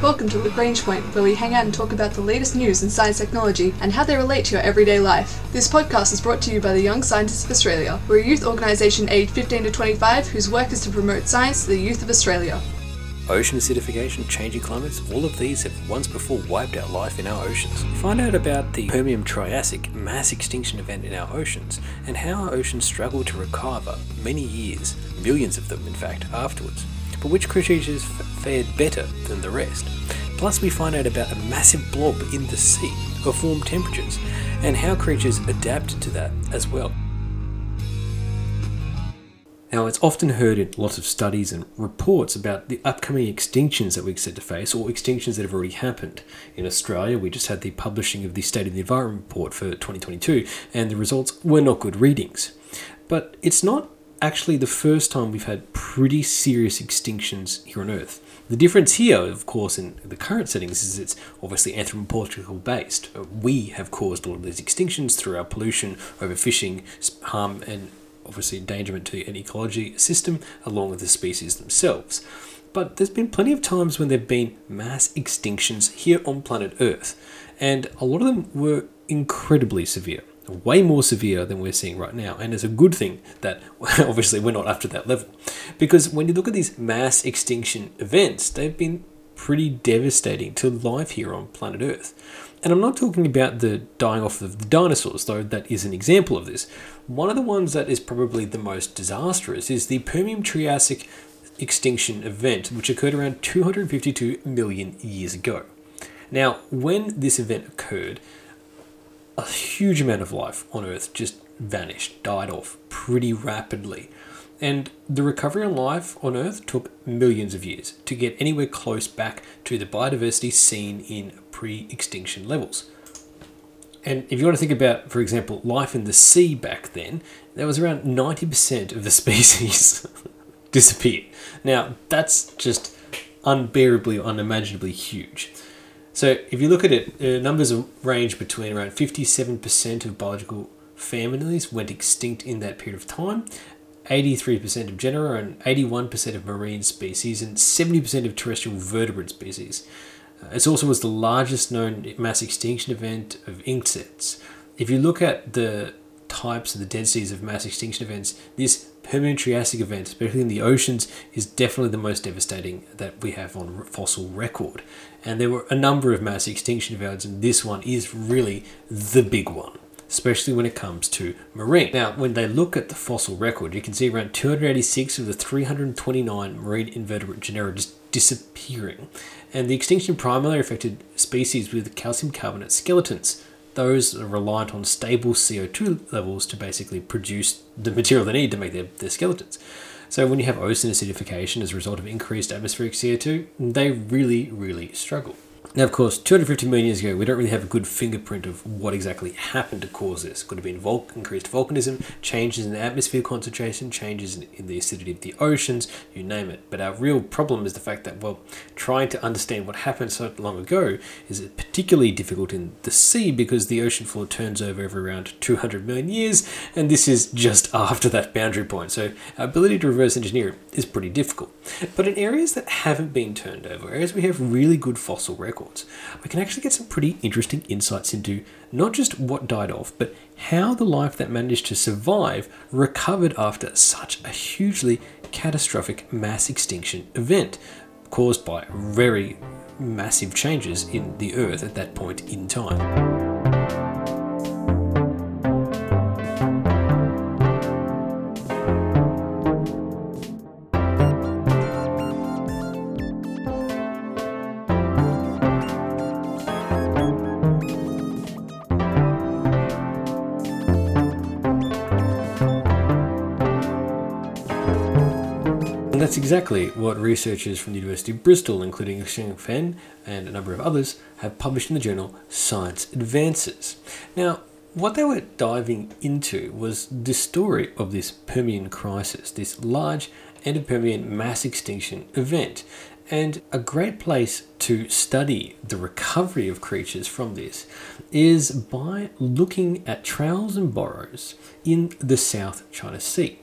Welcome to Lagrange Point, where we hang out and talk about the latest news in science technology and how they relate to your everyday life. This podcast is brought to you by the Young Scientists of Australia. We're a youth organisation aged 15 to 25 whose work is to promote science to the youth of Australia. Ocean acidification, changing climates, all of these have once before wiped out life in our oceans. Find out about the Permian Triassic mass extinction event in our oceans and how our oceans struggle to recover many years, millions of them in fact, afterwards. But which creatures fared better than the rest? Plus, we find out about a massive blob in the sea of warm temperatures and how creatures adapt to that as well. Now, it's often heard in lots of studies and reports about the upcoming extinctions that we're set to face, or extinctions that have already happened. In Australia, we just had the publishing of the State of the Environment report for 2022, and the results were not good readings. But it's not actually the first time we've had pretty serious extinctions here on Earth. The difference here, of course, in the current settings is it's obviously anthropological based. Uh, we have caused all of these extinctions through our pollution, overfishing, harm, and obviously endangerment to an ecology system along with the species themselves. But there's been plenty of times when there have been mass extinctions here on planet Earth, and a lot of them were incredibly severe, way more severe than we're seeing right now. And it's a good thing that obviously we're not up to that level, because when you look at these mass extinction events, they've been pretty devastating to life here on planet Earth. And I'm not talking about the dying off of the dinosaurs, though that is an example of this. One of the ones that is probably the most disastrous is the Permian Triassic extinction event, which occurred around 252 million years ago. Now, when this event occurred, a huge amount of life on Earth just vanished, died off pretty rapidly. And the recovery on life on Earth took millions of years to get anywhere close back to the biodiversity seen in pre extinction levels. And if you want to think about, for example, life in the sea back then, there was around 90% of the species disappeared. Now, that's just unbearably, unimaginably huge. So, if you look at it, uh, numbers range between around 57% of biological families went extinct in that period of time, 83% of genera, and 81% of marine species, and 70% of terrestrial vertebrate species. Uh, it also was the largest known mass extinction event of insects. If you look at the types and the densities of mass extinction events, this Permian Triassic event, especially in the oceans, is definitely the most devastating that we have on fossil record. And there were a number of mass extinction events, and this one is really the big one especially when it comes to marine. Now, when they look at the fossil record, you can see around 286 of the 329 marine invertebrate genera just disappearing. And the extinction primarily affected species with calcium carbonate skeletons. Those that are reliant on stable CO2 levels to basically produce the material they need to make their, their skeletons. So when you have ocean acidification as a result of increased atmospheric CO2, they really, really struggle. Now, of course, 250 million years ago, we don't really have a good fingerprint of what exactly happened to cause this. Could have been vul- increased volcanism, changes in the atmosphere concentration, changes in, in the acidity of the oceans, you name it. But our real problem is the fact that, well, trying to understand what happened so long ago is particularly difficult in the sea because the ocean floor turns over every around 200 million years, and this is just after that boundary point. So our ability to reverse engineer it is pretty difficult. But in areas that haven't been turned over, areas we have really good fossil records, records, we can actually get some pretty interesting insights into not just what died off, but how the life that managed to survive recovered after such a hugely catastrophic mass extinction event caused by very massive changes in the Earth at that point in time. Exactly what researchers from the University of Bristol, including Xueqian Feng and a number of others, have published in the journal Science Advances. Now, what they were diving into was the story of this Permian crisis, this large end-Permian mass extinction event. And a great place to study the recovery of creatures from this is by looking at trails and burrows in the South China Sea.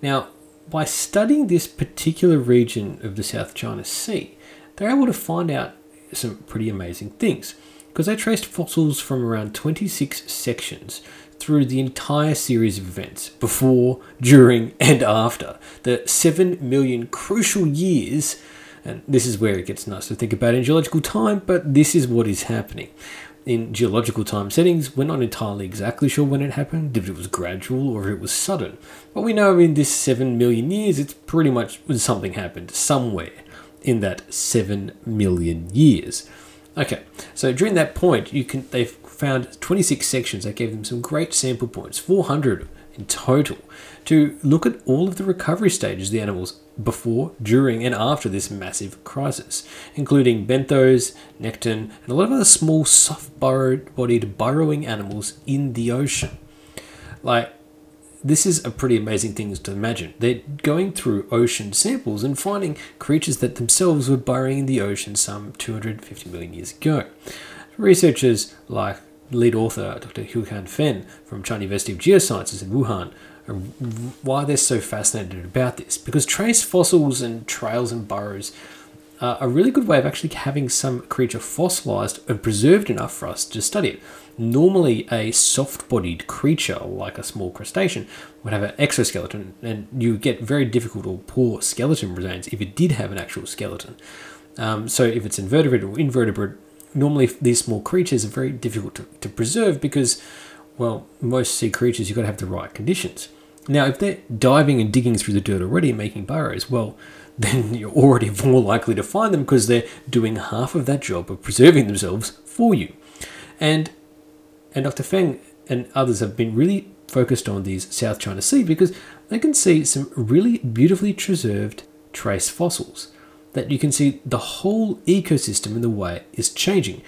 Now, by studying this particular region of the South China Sea, they're able to find out some pretty amazing things because they traced fossils from around 26 sections through the entire series of events before, during, and after the 7 million crucial years. And this is where it gets nice to think about in geological time, but this is what is happening. In geological time settings, we're not entirely exactly sure when it happened, if it was gradual or if it was sudden. But we know in this 7 million years, it's pretty much something happened somewhere in that 7 million years. Okay, so during that point, you can they've found 26 sections that gave them some great sample points, 400 in total, to look at all of the recovery stages of the animals before, during, and after this massive crisis, including benthos, nekton, and a lot of other small, soft-bodied burrowing animals in the ocean. Like this is a pretty amazing thing to imagine. They're going through ocean samples and finding creatures that themselves were burrowing in the ocean some 250 million years ago. Researchers like lead author Dr. Huihan Feng from China University of Geosciences in Wuhan why they're so fascinated about this because trace fossils and trails and burrows are a really good way of actually having some creature fossilized and preserved enough for us to study it. Normally, a soft bodied creature like a small crustacean would have an exoskeleton, and you get very difficult or poor skeleton remains if it did have an actual skeleton. Um, so, if it's invertebrate or invertebrate, normally these small creatures are very difficult to, to preserve because, well, most sea creatures you've got to have the right conditions. Now, if they're diving and digging through the dirt already and making burrows, well, then you're already more likely to find them because they're doing half of that job of preserving themselves for you. And and Dr. Feng and others have been really focused on these South China Sea because they can see some really beautifully preserved trace fossils that you can see the whole ecosystem in the way is changing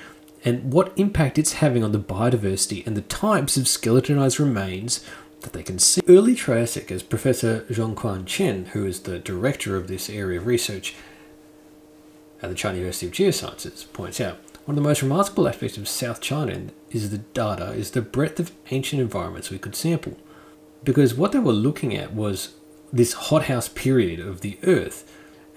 and what impact it's having on the biodiversity and the types of skeletonized remains that they can see. Early Triassic, as Professor Zhong-Qiang Chen, who is the director of this area of research at the China University of Geosciences, points out, one of the most remarkable aspects of South China is the data, is the breadth of ancient environments we could sample. Because what they were looking at was this hothouse period of the Earth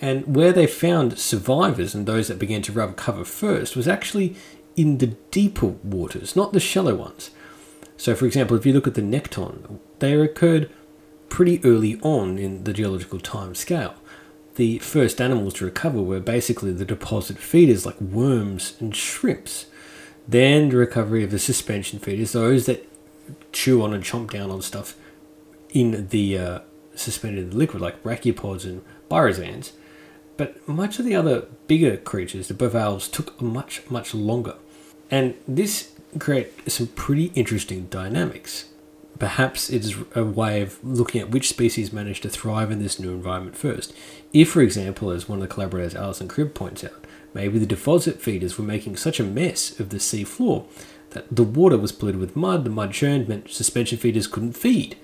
and where they found survivors and those that began to recover first was actually in the deeper waters, not the shallow ones. So, for example, if you look at the nekton, they occurred pretty early on in the geological time scale. The first animals to recover were basically the deposit feeders like worms and shrimps. Then the recovery of the suspension feeders, those that chew on and chomp down on stuff in the uh, suspended liquid, like brachiopods and bivalves. But much of the other bigger creatures, the bivalves, took much, much longer. And this created some pretty interesting dynamics. Perhaps it is a way of looking at which species managed to thrive in this new environment first. If, for example, as one of the collaborators, Alison Cribb, points out, maybe the deposit feeders were making such a mess of the sea floor that the water was polluted with mud, the mud churned, meant suspension feeders couldn't feed.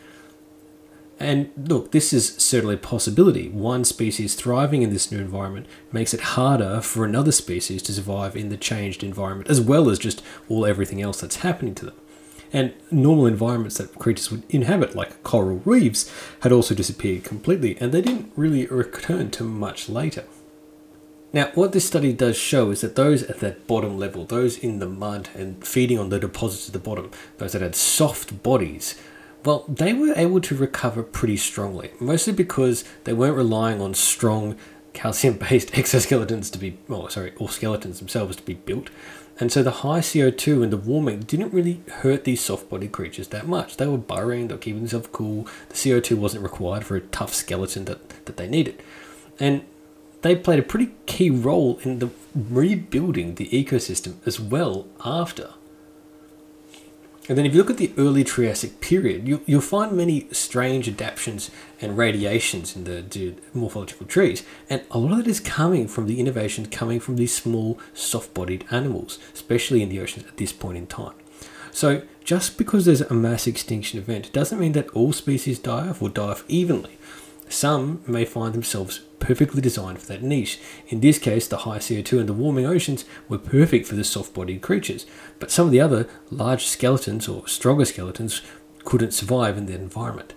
And look, this is certainly a possibility. One species thriving in this new environment makes it harder for another species to survive in the changed environment, as well as just all everything else that's happening to them. And normal environments that creatures would inhabit, like coral reefs, had also disappeared completely, and they didn't really return to much later. Now, what this study does show is that those at that bottom level, those in the mud and feeding on the deposits at the bottom, those that had soft bodies, well, they were able to recover pretty strongly, mostly because they weren't relying on strong calcium based exoskeletons to be, oh, sorry, or skeletons themselves to be built. And so the high CO2 and the warming didn't really hurt these soft bodied creatures that much. They were burrowing, they were keeping themselves cool. The CO2 wasn't required for a tough skeleton that, that they needed. And they played a pretty key role in the rebuilding the ecosystem as well after and then if you look at the early Triassic period, you, you'll find many strange adaptations and radiations in the, morphological trees. And a lot of it is coming from the innovation coming from these small, soft-bodied animals, especially in the oceans at this point in time. So just because there's a mass extinction event doesn't mean that all species die off or die off evenly. Some may find themselves perfectly designed for that niche. In this case, the high CO2 and the warming oceans were perfect for the soft bodied creatures, but some of the other large skeletons or stronger skeletons couldn't survive in that environment.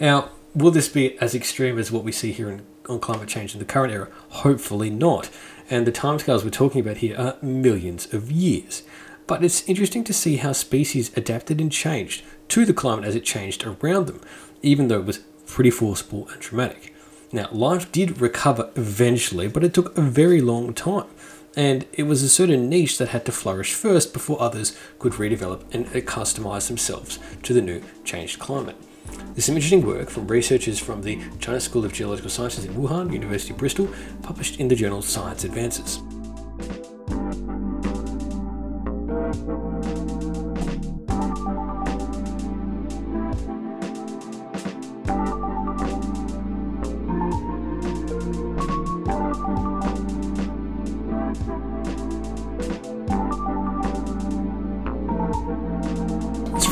Now, will this be as extreme as what we see here in, on climate change in the current era? Hopefully not. and the timescales we're talking about here are millions of years. But it's interesting to see how species adapted and changed to the climate as it changed around them, even though it was pretty forcible and traumatic. Now, life did recover eventually, but it took a very long time. And it was a certain niche that had to flourish first before others could redevelop and uh, customize themselves to the new changed climate. There's some interesting work from researchers from the China School of Geological Sciences in Wuhan, University of Bristol, published in the journal Science Advances.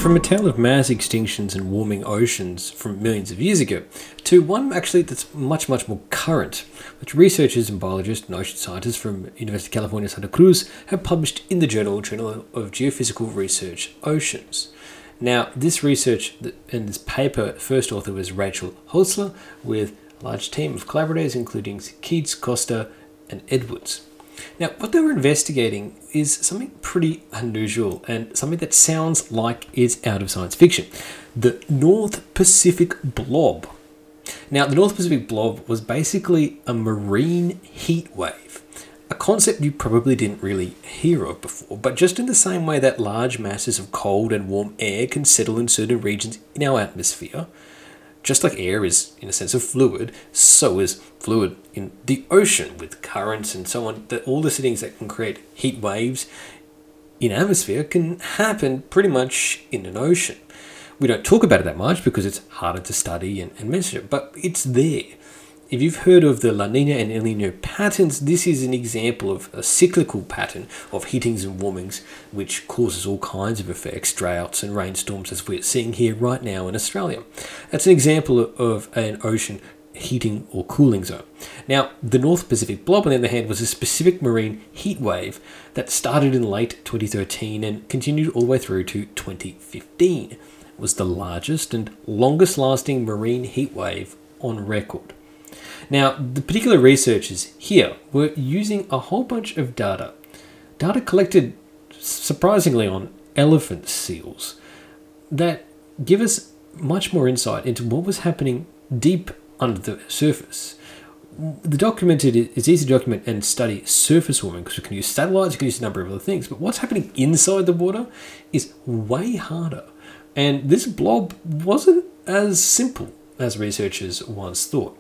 From a tale of mass extinctions and warming oceans from millions of years ago to one actually that's much, much more current, which researchers and biologists and ocean scientists from University of California, Santa Cruz have published in the journal Journal of Geophysical Research Oceans. Now, this research in this paper, first author was Rachel Holser with a large team of collaborators, including Keates, Costa, and Edwards. Now, what they were investigating is something pretty unusual and something that sounds like it's out of science fiction the North Pacific Blob. Now, the North Pacific Blob was basically a marine heat wave, a concept you probably didn't really hear of before, but just in the same way that large masses of cold and warm air can settle in certain regions in our atmosphere, just like air is, in a sense, a fluid, so is fluid in the ocean with currents and so on. That all the things that can create heat waves in atmosphere can happen pretty much in an ocean. We don't talk about it that much because it's harder to study and, and measure, but it's there. If you've heard of the La Nina and El Nino patterns, this is an example of a cyclical pattern of heatings and warmings, which causes all kinds of effects, droughts and rainstorms, as we're seeing here right now in Australia. That's an example of an ocean heating or cooling zone. Now, the North Pacific blob, on the other hand, was a specific marine heat wave that started in late 2013 and continued all the way through to 2015. It was the largest and longest lasting marine heat wave on record. Now, the particular researchers here were using a whole bunch of data, data collected surprisingly on elephant seals, that give us much more insight into what was happening deep under the surface. The documented it's easy to document and study surface warming because we can use satellites, we can use a number of other things, but what's happening inside the water is way harder. And this blob wasn't as simple as researchers once thought.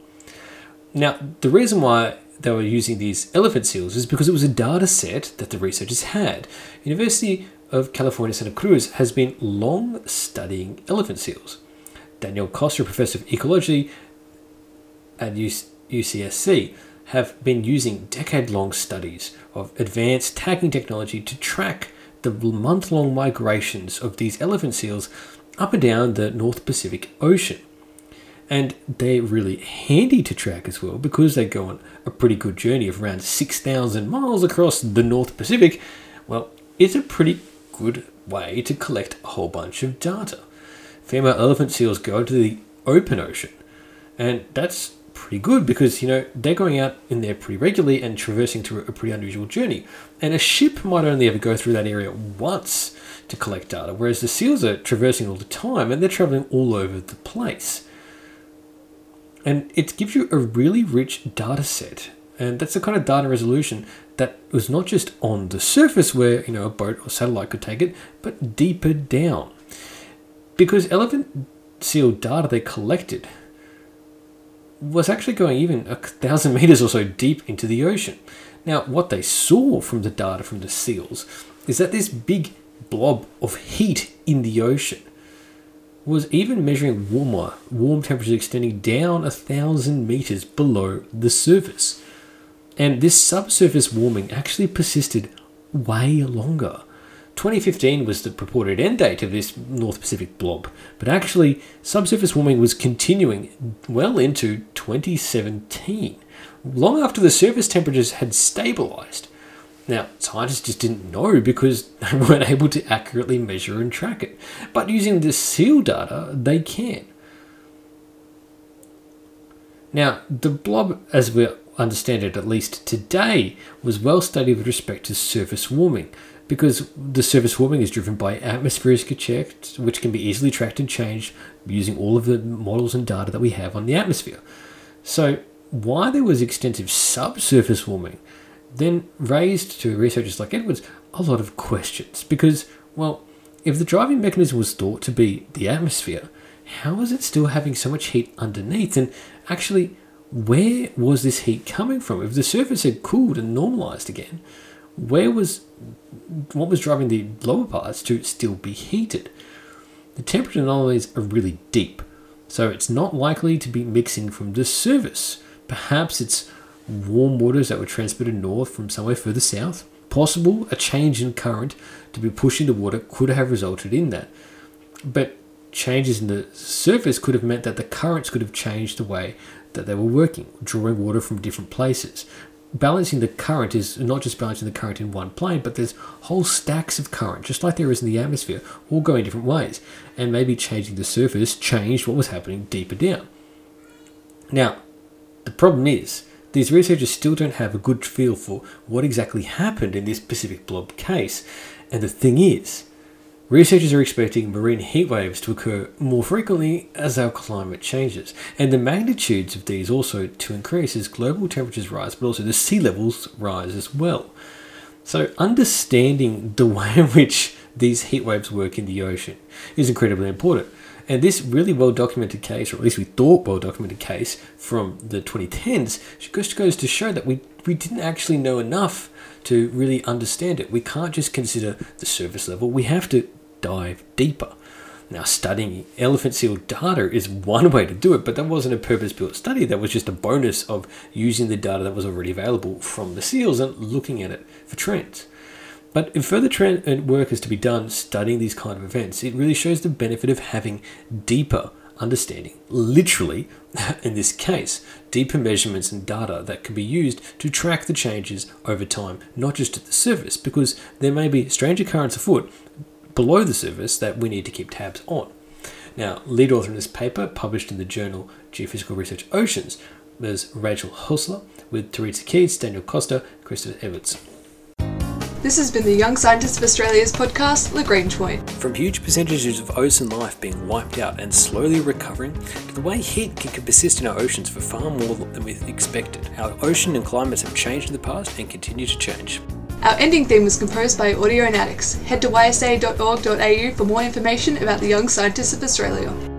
Now, the reason why they were using these elephant seals is because it was a data set that the researchers had. University of California, Santa Cruz has been long studying elephant seals. Daniel Costa, professor of ecology at UCSC, have been using decade long studies of advanced tagging technology to track the month long migrations of these elephant seals up and down the North Pacific Ocean and they're really handy to track as well because they go on a pretty good journey of around 6,000 miles across the North Pacific. Well, it's a pretty good way to collect a whole bunch of data. Female elephant seals go to the open ocean, and that's pretty good because you know they're going out in there pretty regularly and traversing through a pretty unusual journey. And a ship might only ever go through that area once to collect data, whereas the seals are traversing all the time and they're traveling all over the place. And it gives you a really rich data set. And that's the kind of data resolution that was not just on the surface where, you know, a boat or satellite could take it, but deeper down. Because elephant seal data they collected was actually going even a thousand meters or so deep into the ocean. Now, what they saw from the data from the seals is that this big blob of heat in the ocean was even measuring warmer, warm temperatures extending down a thousand meters below the surface. And this subsurface warming actually persisted way longer. 2015 was the purported end date of this North Pacific blob, but actually, subsurface warming was continuing well into 2017, long after the surface temperatures had stabilized. Now, scientists just didn't know because they weren't able to accurately measure and track it. But using the seal data, they can. Now, the blob, as we're understand it at least today, was well studied with respect to surface warming because the surface warming is driven by atmospheric effects, which can be easily tracked and changed using all of the models and data that we have on the atmosphere. So, why there was extensive subsurface warming then raised to researchers like Edwards a lot of questions because, well, if the driving mechanism was thought to be the atmosphere, how is it still having so much heat underneath? And actually, where was this heat coming from? If the surface had cooled and normalized again, where was what was driving the lower parts to still be heated? The temperature anomalies are really deep, so it's not likely to be mixing from the surface. Perhaps it's warm waters that were transported north from somewhere further south. Possible a change in current to be pushing the water could have resulted in that. But changes in the surface could have meant that the currents could have changed the way that they were working, drawing water from different places. Balancing the current is not just balancing the current in one plane, but there's whole stacks of current, just like there is in the atmosphere, all going different ways. And maybe changing the surface changed what was happening deeper down. Now, the problem is, these researchers still don't have a good feel for what exactly happened in this Pacific blob case. And the thing is, Researchers are expecting marine heat waves to occur more frequently as our climate changes, and the magnitudes of these also to increase as global temperatures rise, but also the sea levels rise as well. So, understanding the way in which these heat waves work in the ocean is incredibly important. And this really well documented case, or at least we thought well documented case from the 2010s, just goes to show that we, we didn't actually know enough to really understand it. We can't just consider the surface level, we have to dive deeper. Now, studying elephant seal data is one way to do it, but that wasn't a purpose built study. That was just a bonus of using the data that was already available from the seals and looking at it for trends. But if further uh, work is to be done studying these kind of events, it really shows the benefit of having deeper understanding, literally, in this case, deeper measurements and data that can be used to track the changes over time, not just at the surface, because there may be stranger currents afoot below the surface that we need to keep tabs on. Now, lead author in this paper, published in the journal Geophysical Research Oceans, was Rachel Holser with Theresa Keates, Daniel Costa, Christopher Edwards. This has been the Young Scientists of Australia's podcast, Lagrange Point. From huge percentages of ocean life being wiped out and slowly recovering, to the way heat can persist in our oceans for far more than we expected. Our ocean and climates have changed in the past and continue to change. Our ending theme was composed by Audionautics. Head to ysa.org.au for more information about the Young Scientists of Australia.